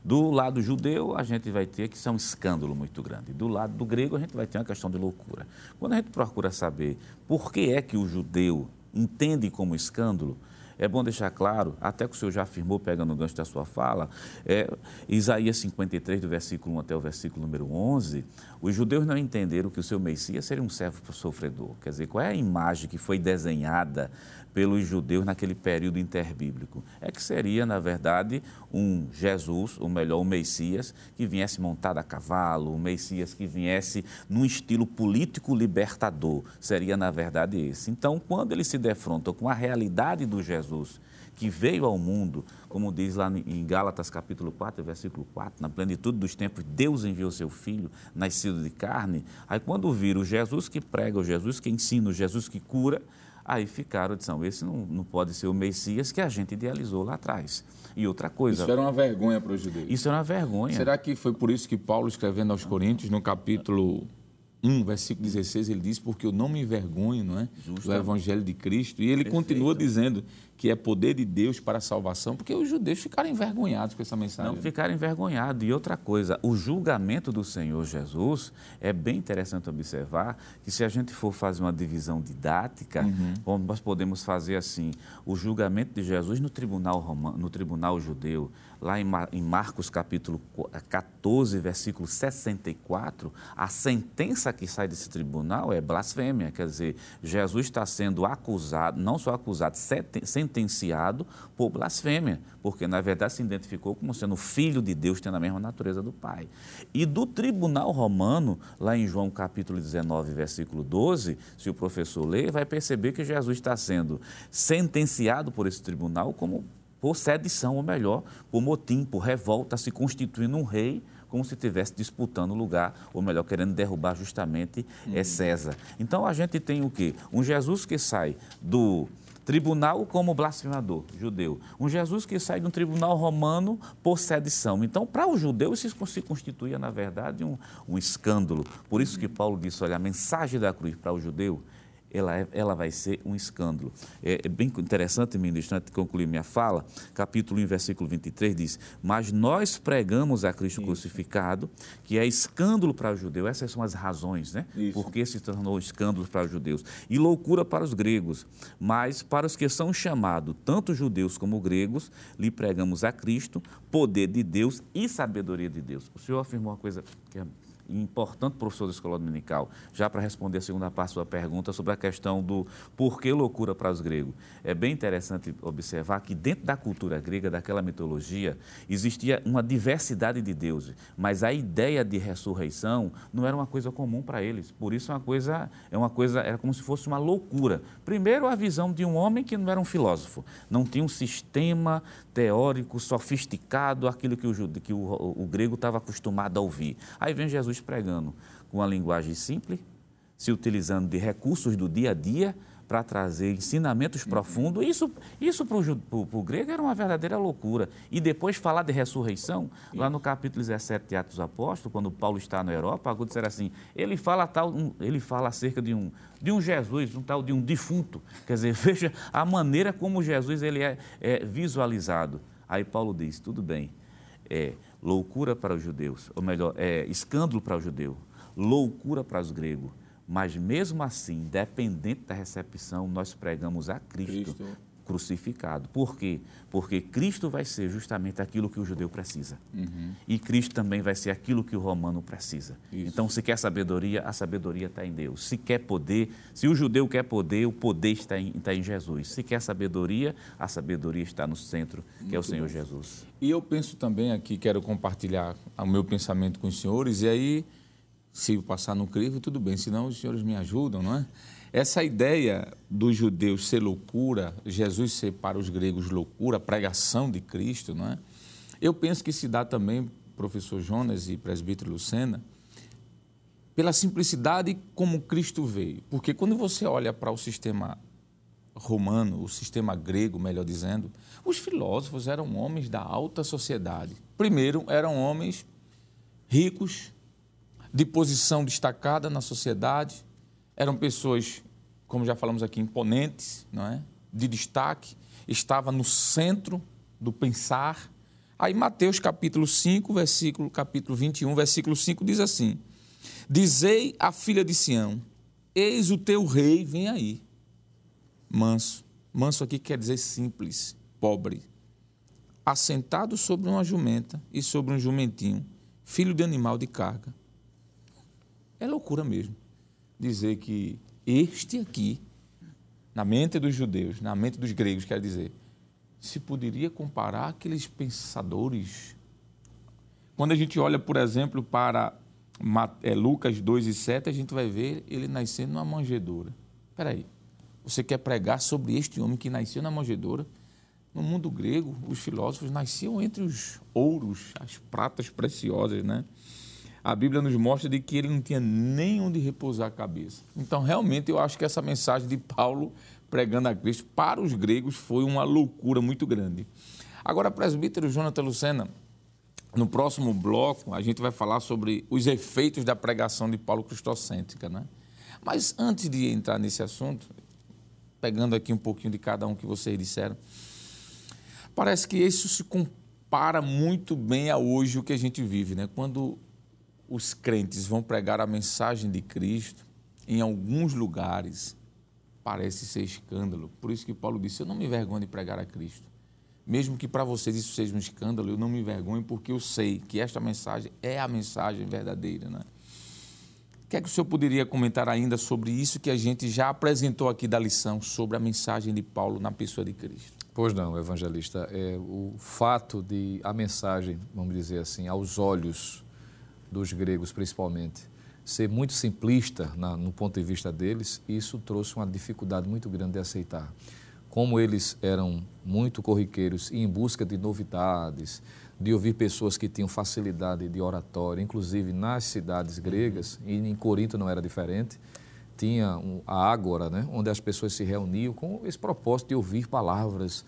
Do lado judeu, a gente vai ter que ser um escândalo muito grande. Do lado do grego, a gente vai ter uma questão de loucura. Quando a gente procura saber por que é que o judeu entende como escândalo, é bom deixar claro, até que o senhor já afirmou, pegando o gancho da sua fala, é, Isaías 53, do versículo 1 até o versículo número 11, os judeus não entenderam que o seu Messias seria um servo sofredor. Quer dizer, qual é a imagem que foi desenhada pelos judeus naquele período interbíblico. É que seria, na verdade, um Jesus, ou melhor, um Messias, que viesse montado a cavalo, um Messias que viesse num estilo político libertador. Seria, na verdade, esse. Então, quando ele se defronta com a realidade do Jesus, que veio ao mundo, como diz lá em Gálatas capítulo 4, versículo 4, na plenitude dos tempos, Deus enviou seu filho, nascido de carne. Aí quando viram o Jesus que prega, o Jesus que ensina, o Jesus que cura, aí ficaram, disseram, esse não, não pode ser o Messias que a gente idealizou lá atrás. E outra coisa... Isso era uma vergonha para os judeus. Isso era uma vergonha. Será que foi por isso que Paulo, escrevendo aos Coríntios, no capítulo 1, versículo 16, ele diz, porque eu não me envergonho não é, do Evangelho de Cristo. E ele Perfeito. continua dizendo que é poder de Deus para a salvação, porque os judeus ficaram envergonhados com essa mensagem. Não ficaram envergonhados. E outra coisa, o julgamento do Senhor Jesus é bem interessante observar que se a gente for fazer uma divisão didática, uhum. nós podemos fazer assim, o julgamento de Jesus no tribunal romano, no tribunal judeu, lá em Marcos capítulo 14, versículo 64, a sentença que sai desse tribunal é blasfêmia, quer dizer, Jesus está sendo acusado, não só acusado, sentenciado por blasfêmia, porque na verdade se identificou como sendo filho de Deus, tendo a mesma natureza do Pai. E do tribunal romano, lá em João capítulo 19, versículo 12, se o professor ler, vai perceber que Jesus está sendo sentenciado por esse tribunal como por sedição, ou melhor, por motim, por revolta, se constituindo um rei, como se estivesse disputando o lugar, ou melhor, querendo derrubar justamente é César. Então a gente tem o quê? Um Jesus que sai do tribunal como blasfemador judeu. Um Jesus que sai de um tribunal romano por sedição. Então, para o judeu, isso se constituía, na verdade, um, um escândalo. Por isso que Paulo disse, olha, a mensagem da cruz para o judeu ela, é, ela vai ser um escândalo. É, é bem interessante, ministro, antes de concluir minha fala, capítulo 1, versículo 23 diz: Mas nós pregamos a Cristo Isso. crucificado, que é escândalo para o judeu. Essas são as razões, né? Isso. Porque se tornou escândalo para os judeus. E loucura para os gregos. Mas para os que são chamados, tanto judeus como gregos, lhe pregamos a Cristo, poder de Deus e sabedoria de Deus. O senhor afirmou uma coisa que é importante professor da escola dominical, já para responder a segunda parte da sua pergunta sobre a questão do por que loucura para os gregos. É bem interessante observar que dentro da cultura grega, daquela mitologia, existia uma diversidade de deuses, mas a ideia de ressurreição não era uma coisa comum para eles. Por isso é uma coisa, é uma coisa, era como se fosse uma loucura. Primeiro a visão de um homem que não era um filósofo, não tinha um sistema teórico sofisticado, aquilo que o, que o, o, grego estava acostumado a ouvir. Aí vem Jesus pregando com uma linguagem simples, se utilizando de recursos do dia a dia para trazer ensinamentos uhum. profundos. Isso, isso para o grego era uma verdadeira loucura. E depois falar de ressurreição, lá no capítulo 17 de Atos Apóstolos, quando Paulo está na Europa, algo disser assim, ele fala, tal, ele fala acerca de um, de um Jesus, um tal de um defunto. Quer dizer, (laughs) veja a maneira como Jesus ele é, é visualizado. Aí Paulo diz, tudo bem, é loucura para os judeus, ou melhor, é escândalo para o judeu, loucura para os gregos mas mesmo assim, independente da recepção, nós pregamos a Cristo, Cristo, crucificado. Por quê? Porque Cristo vai ser justamente aquilo que o judeu precisa. Uhum. E Cristo também vai ser aquilo que o romano precisa. Isso. Então, se quer sabedoria, a sabedoria está em Deus. Se quer poder, se o judeu quer poder, o poder está em, está em Jesus. Se quer sabedoria, a sabedoria está no centro, que Muito é o Senhor bom. Jesus. E eu penso também aqui, quero compartilhar o meu pensamento com os senhores, e aí se passar no crivo, tudo bem, senão os senhores me ajudam, não é? Essa ideia dos judeus ser loucura, Jesus ser para os gregos loucura, pregação de Cristo, não é? Eu penso que se dá também, professor Jonas e presbítero Lucena, pela simplicidade como Cristo veio. Porque quando você olha para o sistema romano, o sistema grego, melhor dizendo, os filósofos eram homens da alta sociedade. Primeiro, eram homens ricos, de posição destacada na sociedade, eram pessoas, como já falamos aqui, imponentes, não é? de destaque, estava no centro do pensar. Aí Mateus capítulo 5, versículo capítulo 21, versículo 5 diz assim: Dizei à filha de Sião: Eis o teu rei, vem aí. Manso. Manso aqui quer dizer simples, pobre. Assentado sobre uma jumenta e sobre um jumentinho, filho de animal de carga. É loucura mesmo dizer que este aqui, na mente dos judeus, na mente dos gregos, quer dizer, se poderia comparar aqueles pensadores. Quando a gente olha, por exemplo, para é, Lucas 2 e 7, a gente vai ver ele nascendo numa manjedoura. Espera aí, você quer pregar sobre este homem que nasceu na manjedoura? No mundo grego, os filósofos nasciam entre os ouros, as pratas preciosas, né? A Bíblia nos mostra de que ele não tinha nem onde repousar a cabeça. Então, realmente, eu acho que essa mensagem de Paulo pregando a Cristo para os gregos foi uma loucura muito grande. Agora, presbítero Jonathan Lucena, no próximo bloco, a gente vai falar sobre os efeitos da pregação de Paulo cristocêntrica, né? Mas antes de entrar nesse assunto, pegando aqui um pouquinho de cada um que vocês disseram, parece que isso se compara muito bem a hoje o que a gente vive, né? Quando os crentes vão pregar a mensagem de Cristo, em alguns lugares parece ser escândalo. Por isso que Paulo disse: Eu não me envergonho de pregar a Cristo. Mesmo que para vocês isso seja um escândalo, eu não me envergonho, porque eu sei que esta mensagem é a mensagem verdadeira. Né? O que é que o senhor poderia comentar ainda sobre isso que a gente já apresentou aqui da lição, sobre a mensagem de Paulo na pessoa de Cristo? Pois não, evangelista. É, o fato de a mensagem, vamos dizer assim, aos olhos dos gregos principalmente, ser muito simplista na, no ponto de vista deles, isso trouxe uma dificuldade muito grande de aceitar como eles eram muito corriqueiros e em busca de novidades, de ouvir pessoas que tinham facilidade de oratória, inclusive nas cidades gregas, e em Corinto não era diferente, tinha a Ágora, né, onde as pessoas se reuniam com esse propósito de ouvir palavras.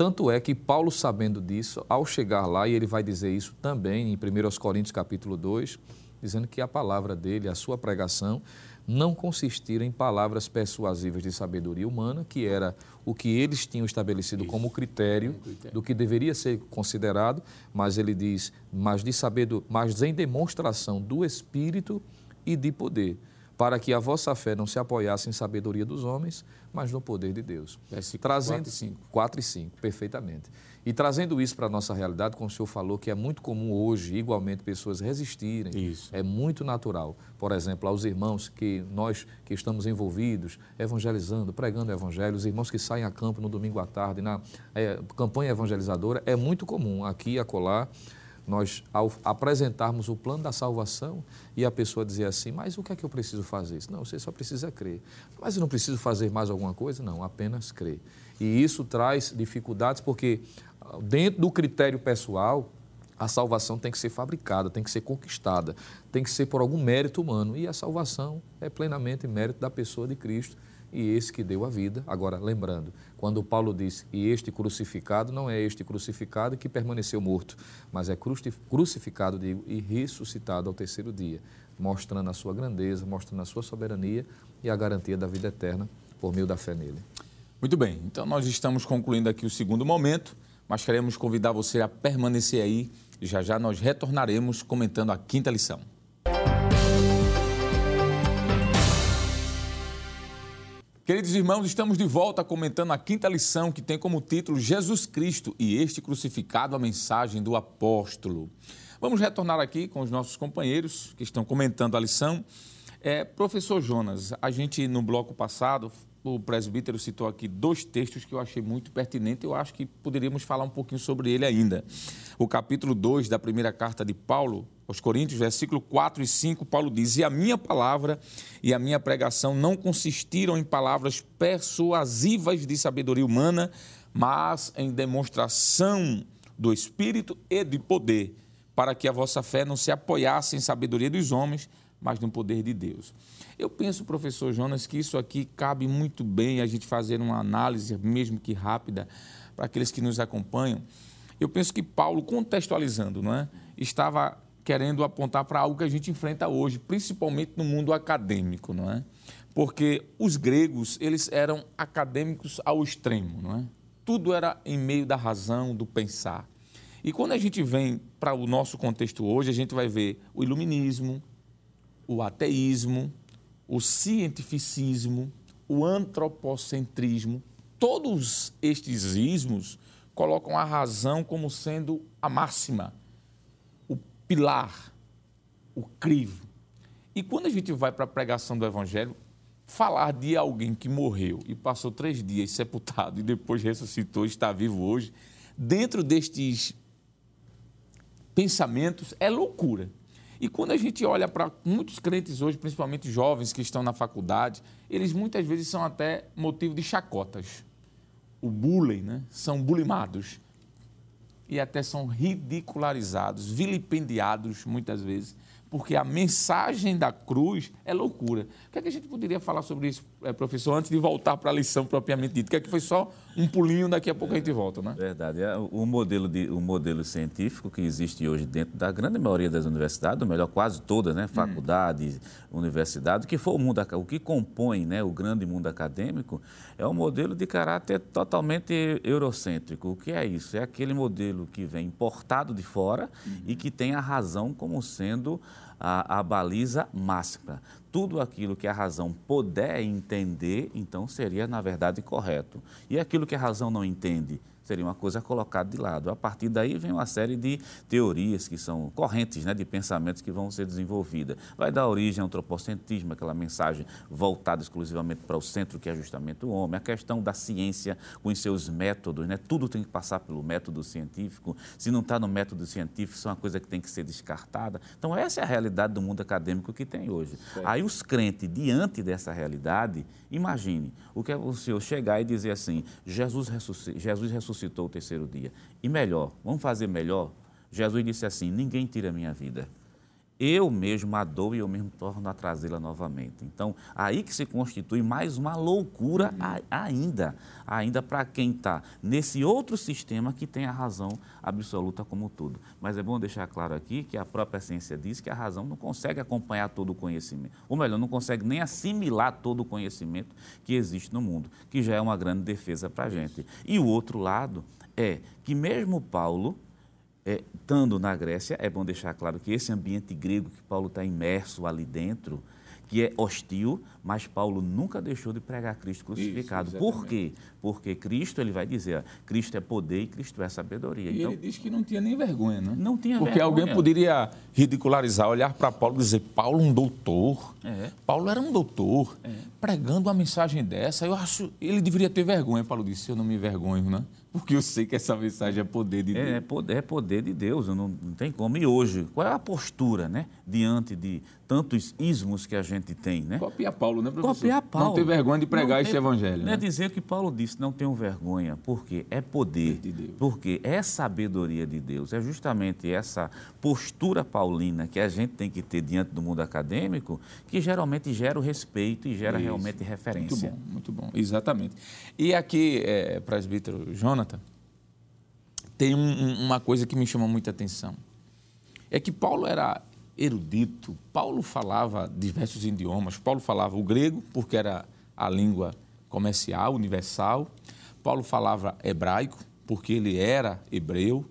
Tanto é que Paulo, sabendo disso, ao chegar lá, e ele vai dizer isso também em 1 Coríntios capítulo 2, dizendo que a palavra dele, a sua pregação, não consistiram em palavras persuasivas de sabedoria humana, que era o que eles tinham estabelecido Isso. como critério do que deveria ser considerado, mas ele diz, mas de sabedoria, mas em demonstração do espírito e de poder, para que a vossa fé não se apoiasse em sabedoria dos homens, mas no poder de Deus. Versículo Trazendo 4 e 5. 4 e 5, perfeitamente. E trazendo isso para a nossa realidade, como o senhor falou, que é muito comum hoje, igualmente, pessoas resistirem. Isso. É muito natural. Por exemplo, aos irmãos que nós que estamos envolvidos, evangelizando, pregando o evangelho, os irmãos que saem a campo no domingo à tarde, na é, campanha evangelizadora, é muito comum aqui e acolá nós, ao apresentarmos o plano da salvação e a pessoa dizer assim, mas o que é que eu preciso fazer? Não, você só precisa crer. Mas eu não preciso fazer mais alguma coisa? Não, apenas crer. E isso traz dificuldades porque dentro do critério pessoal, a salvação tem que ser fabricada, tem que ser conquistada, tem que ser por algum mérito humano. E a salvação é plenamente mérito da pessoa de Cristo e esse que deu a vida. Agora, lembrando, quando Paulo disse, e este crucificado, não é este crucificado que permaneceu morto, mas é crucificado, digo, e ressuscitado ao terceiro dia, mostrando a sua grandeza, mostrando a sua soberania e a garantia da vida eterna por meio da fé nele. Muito bem, então nós estamos concluindo aqui o segundo momento mas queremos convidar você a permanecer aí. Já já nós retornaremos comentando a quinta lição. Queridos irmãos, estamos de volta comentando a quinta lição que tem como título Jesus Cristo e este crucificado, a mensagem do apóstolo. Vamos retornar aqui com os nossos companheiros que estão comentando a lição. É, professor Jonas, a gente no bloco passado o presbítero citou aqui dois textos que eu achei muito pertinentes, eu acho que poderíamos falar um pouquinho sobre ele ainda. O capítulo 2 da primeira carta de Paulo aos Coríntios, versículo 4 e 5, Paulo diz: E a minha palavra e a minha pregação não consistiram em palavras persuasivas de sabedoria humana, mas em demonstração do Espírito e de poder, para que a vossa fé não se apoiasse em sabedoria dos homens, mas no poder de Deus. Eu penso, professor Jonas, que isso aqui cabe muito bem a gente fazer uma análise, mesmo que rápida, para aqueles que nos acompanham. Eu penso que Paulo, contextualizando, não é? estava querendo apontar para algo que a gente enfrenta hoje, principalmente no mundo acadêmico, não é? Porque os gregos, eles eram acadêmicos ao extremo, não é? Tudo era em meio da razão, do pensar. E quando a gente vem para o nosso contexto hoje, a gente vai ver o iluminismo, o ateísmo, o cientificismo, o antropocentrismo, todos estes ismos colocam a razão como sendo a máxima, o pilar, o crivo. E quando a gente vai para a pregação do Evangelho, falar de alguém que morreu e passou três dias sepultado e depois ressuscitou e está vivo hoje, dentro destes pensamentos, é loucura. E quando a gente olha para muitos crentes hoje, principalmente jovens que estão na faculdade, eles muitas vezes são até motivo de chacotas. o bullying, né? são bulimados e até são ridicularizados, vilipendiados muitas vezes porque a mensagem da cruz é loucura. O que, é que a gente poderia falar sobre isso, eh, professor, antes de voltar para a lição propriamente dita? Que é que foi só um pulinho, daqui a pouco a gente volta, né? Verdade. É, o modelo, de, o modelo científico que existe hoje dentro da grande maioria das universidades, ou melhor, quase todas, né? Faculdades, hum. universidades, que for o mundo, o que compõe né, o grande mundo acadêmico, é um modelo de caráter totalmente eurocêntrico. O que é isso? É aquele modelo que vem importado de fora uhum. e que tem a razão como sendo a, a baliza máxima. Tudo aquilo que a razão puder entender, então seria, na verdade, correto. E aquilo que a razão não entende, seria uma coisa colocada de lado. A partir daí vem uma série de teorias que são correntes né, de pensamentos que vão ser desenvolvidas. Vai dar origem ao antropocentrismo, aquela mensagem voltada exclusivamente para o centro, que é justamente o homem. A questão da ciência com os seus métodos, né? tudo tem que passar pelo método científico. Se não está no método científico, isso é uma coisa que tem que ser descartada. Então, essa é a realidade do mundo acadêmico que tem hoje. Certo. Aí, os crentes, diante dessa realidade, imagine o que é o senhor chegar e dizer assim: Jesus ressuscitou. Jesus ressuscitou ressuscitou o terceiro dia. E melhor, vamos fazer melhor? Jesus disse assim: Ninguém tira a minha vida. Eu mesmo a dou e eu mesmo torno a trazê-la novamente. Então, aí que se constitui mais uma loucura ainda, ainda para quem está nesse outro sistema que tem a razão absoluta como tudo. Mas é bom deixar claro aqui que a própria ciência diz que a razão não consegue acompanhar todo o conhecimento, ou melhor, não consegue nem assimilar todo o conhecimento que existe no mundo, que já é uma grande defesa para a gente. E o outro lado é que mesmo Paulo, é, estando na Grécia, é bom deixar claro que esse ambiente grego que Paulo está imerso ali dentro, que é hostil, mas Paulo nunca deixou de pregar Cristo crucificado. Isso, Por quê? Porque Cristo, ele vai dizer, ó, Cristo é poder e Cristo é sabedoria. E então, ele diz que não tinha nem vergonha, né? Não tinha Porque vergonha. alguém poderia ridicularizar, olhar para Paulo e dizer, Paulo um doutor. É. Paulo era um doutor, é. pregando uma mensagem dessa. Eu acho, ele deveria ter vergonha. Paulo disse, eu não me vergonho, né? Porque eu sei que essa mensagem é poder de é, Deus. É poder, é poder de Deus, não, não tem como. E hoje, qual é a postura, né? Diante de tantos ismos que a gente tem, né? Copiar Paulo, né, professor? Copiar Paulo. Não ter vergonha de pregar não, esse evangelho. Não né? é dizer que Paulo disse, não tenho vergonha, porque é poder. De Deus. Porque é sabedoria de Deus. É justamente essa postura paulina que a gente tem que ter diante do mundo acadêmico que geralmente gera o respeito e gera Isso. realmente referência. Muito bom, muito bom. Exatamente. E aqui, é, presbítero Jonathan, tem um, uma coisa que me chama muita atenção. É que Paulo era erudito, Paulo falava diversos idiomas. Paulo falava o grego, porque era a língua comercial, universal. Paulo falava hebraico, porque ele era hebreu.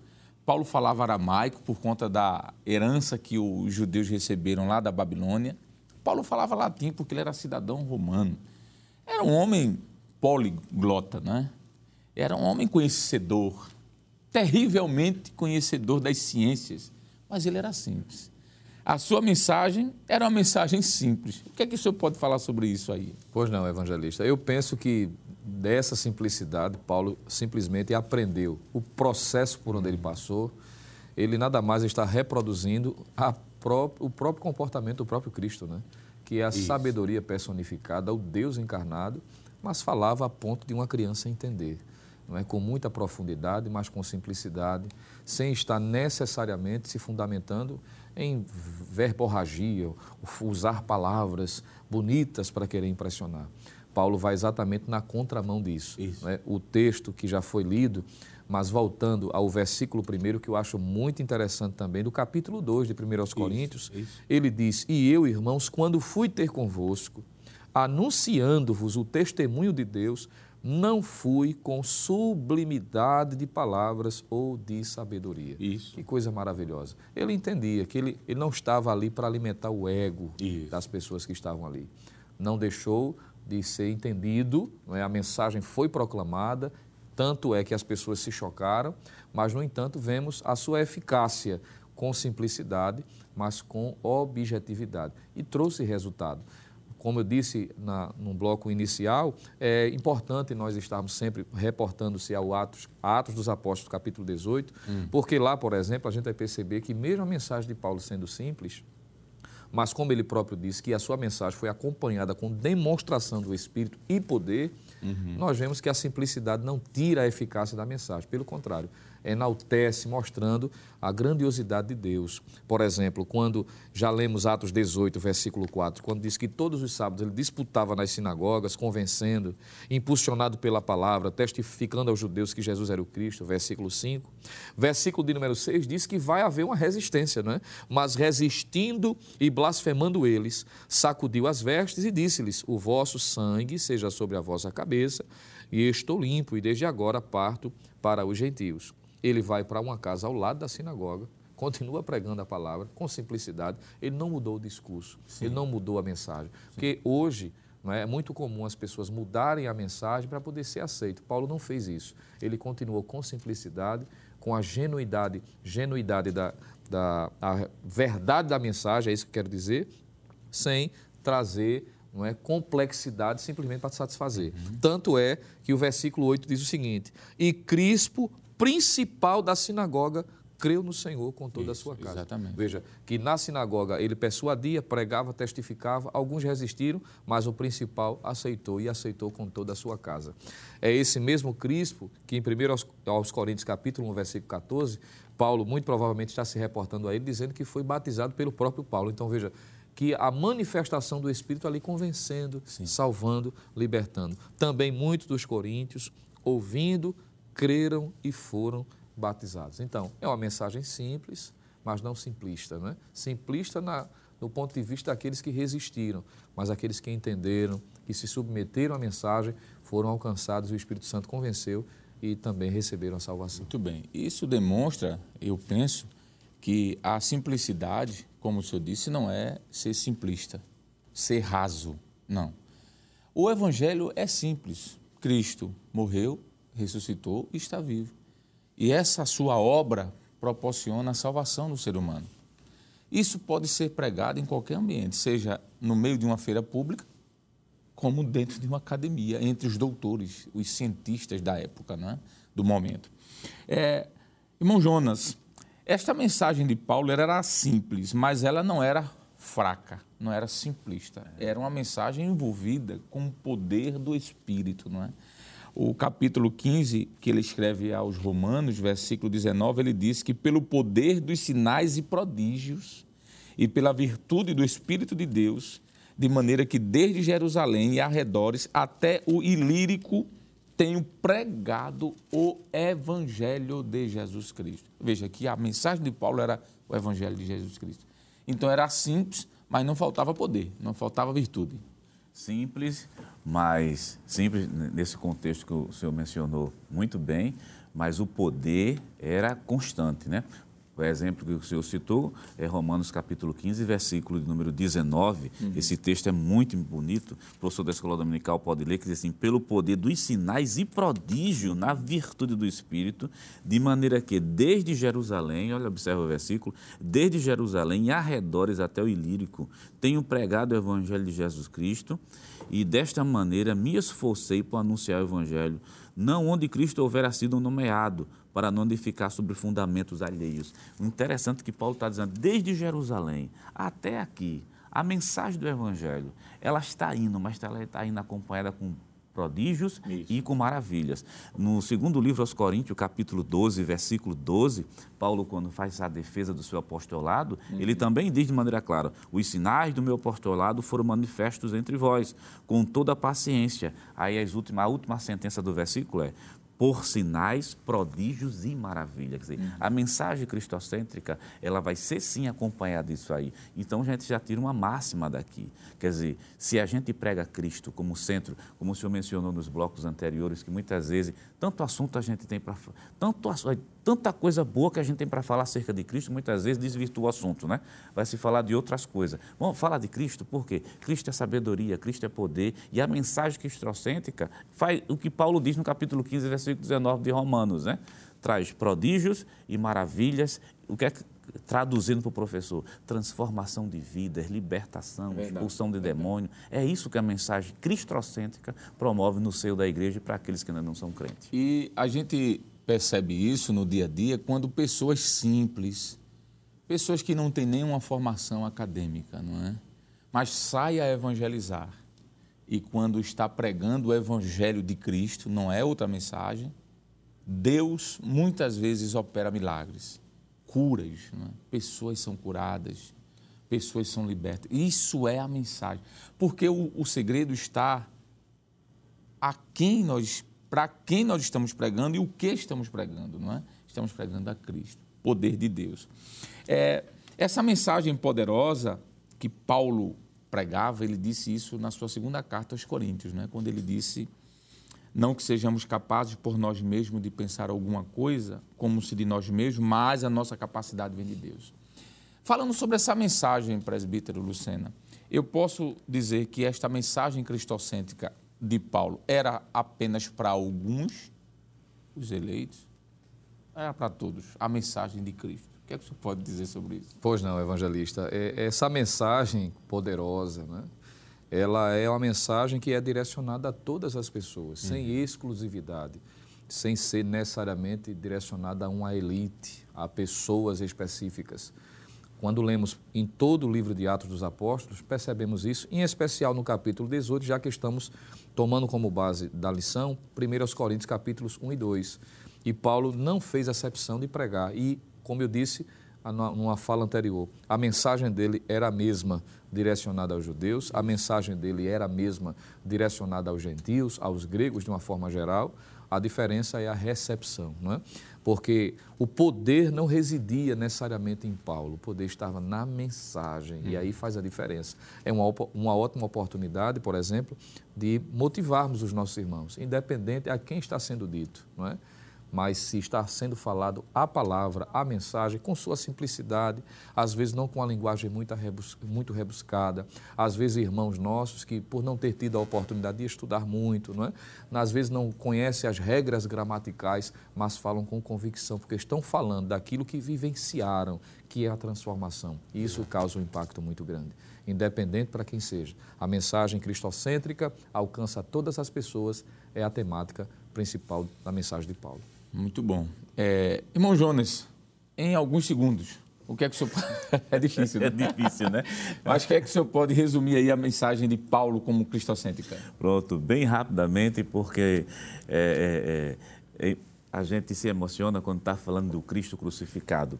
Paulo falava aramaico, por conta da herança que os judeus receberam lá da Babilônia. Paulo falava latim, porque ele era cidadão romano. Era um homem poliglota, né? Era um homem conhecedor, terrivelmente conhecedor das ciências, mas ele era simples. A sua mensagem era uma mensagem simples. O que é que o senhor pode falar sobre isso aí? Pois não, evangelista. Eu penso que dessa simplicidade, Paulo simplesmente aprendeu o processo por onde ele passou. Ele nada mais está reproduzindo pró o próprio comportamento do próprio Cristo, né? que é a isso. sabedoria personificada, o Deus encarnado, mas falava a ponto de uma criança entender não é? com muita profundidade, mas com simplicidade, sem estar necessariamente se fundamentando em verborragia, usar palavras bonitas para querer impressionar. Paulo vai exatamente na contramão disso. Né? O texto que já foi lido, mas voltando ao versículo primeiro, que eu acho muito interessante também, do capítulo 2 de 1 Coríntios, isso, isso. ele diz: E eu, irmãos, quando fui ter convosco, anunciando-vos o testemunho de Deus, não fui com sublimidade de palavras ou de sabedoria. Isso. Que coisa maravilhosa. Ele entendia que ele, ele não estava ali para alimentar o ego Isso. das pessoas que estavam ali. Não deixou de ser entendido, é? a mensagem foi proclamada, tanto é que as pessoas se chocaram, mas, no entanto, vemos a sua eficácia com simplicidade, mas com objetividade. E trouxe resultado como eu disse na, no bloco inicial, é importante nós estarmos sempre reportando-se ao Atos, Atos dos Apóstolos, capítulo 18, hum. porque lá, por exemplo, a gente vai perceber que mesmo a mensagem de Paulo sendo simples, mas como ele próprio disse que a sua mensagem foi acompanhada com demonstração do Espírito e poder, uhum. nós vemos que a simplicidade não tira a eficácia da mensagem, pelo contrário, enaltece, mostrando a grandiosidade de Deus. Por exemplo, quando já lemos Atos 18, versículo 4, quando diz que todos os sábados ele disputava nas sinagogas, convencendo, impulsionado pela palavra, testificando aos judeus que Jesus era o Cristo, versículo 5. Versículo de número 6 diz que vai haver uma resistência, não é? Mas resistindo e blasfemando eles, sacudiu as vestes e disse-lhes: O vosso sangue seja sobre a vossa cabeça, e estou limpo, e desde agora parto para os gentios ele vai para uma casa ao lado da sinagoga, continua pregando a palavra com simplicidade. Ele não mudou o discurso, Sim. ele não mudou a mensagem. Sim. Porque hoje não é? é muito comum as pessoas mudarem a mensagem para poder ser aceito. Paulo não fez isso. Ele continuou com simplicidade, com a genuidade, genuidade da, da a verdade da mensagem, é isso que eu quero dizer, sem trazer não é complexidade simplesmente para satisfazer. Uhum. Tanto é que o versículo 8 diz o seguinte: "E Crispo principal da sinagoga creu no Senhor com toda Isso, a sua casa. Exatamente. Veja, que na sinagoga ele persuadia, pregava, testificava, alguns resistiram, mas o principal aceitou e aceitou com toda a sua casa. É esse mesmo Crispo que em 1 aos, aos Coríntios capítulo 1, versículo 14, Paulo muito provavelmente está se reportando a ele, dizendo que foi batizado pelo próprio Paulo. Então veja, que a manifestação do Espírito ali convencendo, Sim. salvando, libertando. Também muitos dos coríntios, ouvindo, creram e foram batizados. Então, é uma mensagem simples, mas não simplista. Né? Simplista na, no ponto de vista daqueles que resistiram, mas aqueles que entenderam, que se submeteram à mensagem, foram alcançados, o Espírito Santo convenceu e também receberam a salvação. Muito bem. Isso demonstra, eu penso, que a simplicidade, como o senhor disse, não é ser simplista, ser raso. Não. O Evangelho é simples. Cristo morreu, ressuscitou e está vivo. E essa sua obra proporciona a salvação do ser humano. Isso pode ser pregado em qualquer ambiente, seja no meio de uma feira pública, como dentro de uma academia, entre os doutores, os cientistas da época, né? do momento. É, irmão Jonas, esta mensagem de Paulo era simples, mas ela não era fraca, não era simplista. Era uma mensagem envolvida com o poder do Espírito, não é? O capítulo 15, que ele escreve aos Romanos, versículo 19, ele diz que pelo poder dos sinais e prodígios e pela virtude do Espírito de Deus, de maneira que desde Jerusalém e arredores até o Ilírico tenho pregado o Evangelho de Jesus Cristo. Veja que a mensagem de Paulo era o Evangelho de Jesus Cristo. Então era simples, mas não faltava poder, não faltava virtude. Simples, mas simples nesse contexto que o senhor mencionou muito bem, mas o poder era constante, né? O exemplo que o senhor citou é Romanos capítulo 15, versículo de número 19. Uhum. Esse texto é muito bonito. O professor da Escola Dominical pode ler, que diz assim, pelo poder dos sinais e prodígio na virtude do Espírito, de maneira que desde Jerusalém, olha, observa o versículo, desde Jerusalém e arredores até o Ilírico, tenho pregado o Evangelho de Jesus Cristo e desta maneira me esforcei por anunciar o Evangelho, não onde Cristo houvera sido nomeado, para não ficar sobre fundamentos alheios. O interessante é que Paulo está dizendo, desde Jerusalém até aqui, a mensagem do Evangelho, ela está indo, mas ela está indo acompanhada com prodígios Isso. e com maravilhas. No segundo livro aos Coríntios, capítulo 12, versículo 12, Paulo, quando faz a defesa do seu apostolado, uhum. ele também diz de maneira clara: os sinais do meu apostolado foram manifestos entre vós, com toda a paciência. Aí as última, a última sentença do versículo é: por sinais, prodígios e maravilhas. Quer dizer, uhum. a mensagem cristocêntrica, ela vai ser sim acompanhada disso aí. Então a gente já tira uma máxima daqui. Quer dizer, se a gente prega Cristo como centro, como o senhor mencionou nos blocos anteriores, que muitas vezes tanto assunto a gente tem para tanto tanta coisa boa que a gente tem para falar acerca de Cristo, muitas vezes desvirtua o assunto, né? Vai se falar de outras coisas. Vamos falar de Cristo, por quê? Cristo é sabedoria, Cristo é poder, e a mensagem cristocêntrica faz o que Paulo diz no capítulo 15, versículo 19 de Romanos, né? Traz prodígios e maravilhas. O que é traduzindo para o professor, transformação de vidas, libertação, é expulsão de demônio. É isso que a mensagem cristocêntrica promove no seio da igreja para aqueles que ainda não são crentes. E a gente percebe isso no dia a dia quando pessoas simples, pessoas que não têm nenhuma formação acadêmica, não é? Mas sai a evangelizar. E quando está pregando o evangelho de Cristo, não é outra mensagem, Deus muitas vezes opera milagres, curas, é? pessoas são curadas, pessoas são libertas. Isso é a mensagem. Porque o, o segredo está a quem nós, para quem nós estamos pregando e o que estamos pregando, não é? Estamos pregando a Cristo, poder de Deus. É, essa mensagem poderosa que Paulo pregava, ele disse isso na sua segunda carta aos Coríntios, né? quando ele disse não que sejamos capazes por nós mesmos de pensar alguma coisa como se de nós mesmos, mas a nossa capacidade vem de Deus. Falando sobre essa mensagem, presbítero Lucena, eu posso dizer que esta mensagem cristocêntrica de Paulo era apenas para alguns, os eleitos, era para todos, a mensagem de Cristo. O que é que o senhor pode dizer sobre isso? Pois não, evangelista. É, essa mensagem poderosa, né? Ela é uma mensagem que é direcionada a todas as pessoas, uhum. sem exclusividade, sem ser necessariamente direcionada a uma elite, a pessoas específicas. Quando lemos em todo o livro de Atos dos Apóstolos, percebemos isso, em especial no capítulo 18, já que estamos tomando como base da lição 1 Coríntios capítulos 1 e 2. E Paulo não fez acepção de pregar. E, como eu disse numa fala anterior, a mensagem dele era a mesma direcionada aos judeus, a mensagem dele era a mesma direcionada aos gentios, aos gregos de uma forma geral. A diferença é a recepção, não é? Porque o poder não residia necessariamente em Paulo, o poder estava na mensagem, e aí faz a diferença. É uma, uma ótima oportunidade, por exemplo, de motivarmos os nossos irmãos, independente a quem está sendo dito, não é? Mas se está sendo falado a palavra, a mensagem, com sua simplicidade, às vezes não com a linguagem muito, rebus, muito rebuscada, às vezes irmãos nossos que, por não ter tido a oportunidade de estudar muito, não é? às vezes não conhecem as regras gramaticais, mas falam com convicção, porque estão falando daquilo que vivenciaram, que é a transformação. E isso causa um impacto muito grande, independente para quem seja. A mensagem cristocêntrica alcança todas as pessoas, é a temática principal da mensagem de Paulo. Muito bom. É, irmão Jonas, em alguns segundos, o que é que o senhor (laughs) É difícil, né? É difícil, né? Mas o que é que o senhor pode resumir aí a mensagem de Paulo como cristocêntrica? Pronto, bem rapidamente, porque é, é, é, é a gente se emociona quando está falando do Cristo crucificado.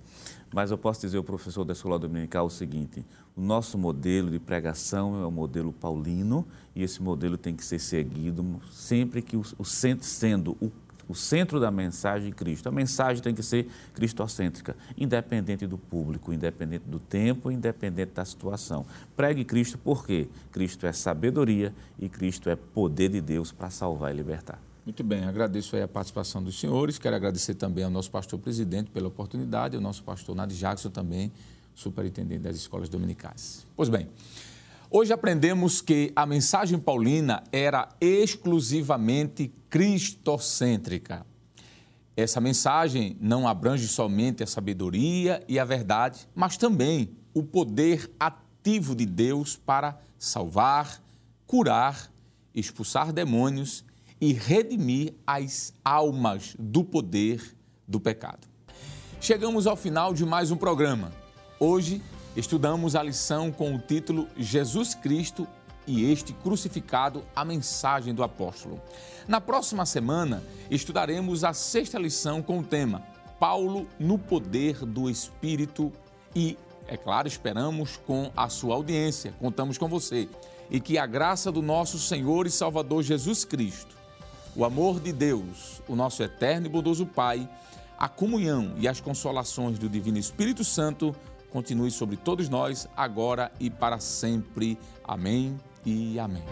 Mas eu posso dizer ao professor da escola dominical o seguinte: o nosso modelo de pregação é o modelo paulino e esse modelo tem que ser seguido sempre que o, o sendo o o centro da mensagem Cristo. A mensagem tem que ser cristocêntrica, independente do público, independente do tempo, independente da situação. Pregue Cristo porque Cristo é sabedoria e Cristo é poder de Deus para salvar e libertar. Muito bem, agradeço a participação dos senhores, quero agradecer também ao nosso pastor presidente pela oportunidade, ao nosso pastor Nadir Jackson também, superintendente das escolas dominicais. Pois bem, Hoje aprendemos que a mensagem paulina era exclusivamente cristocêntrica. Essa mensagem não abrange somente a sabedoria e a verdade, mas também o poder ativo de Deus para salvar, curar, expulsar demônios e redimir as almas do poder do pecado. Chegamos ao final de mais um programa. Hoje Estudamos a lição com o título Jesus Cristo e este crucificado, a mensagem do apóstolo. Na próxima semana, estudaremos a sexta lição com o tema Paulo no poder do Espírito. E, é claro, esperamos com a sua audiência, contamos com você. E que a graça do nosso Senhor e Salvador Jesus Cristo, o amor de Deus, o nosso eterno e bondoso Pai, a comunhão e as consolações do Divino Espírito Santo continue sobre todos nós, agora e para sempre. Amém e amém.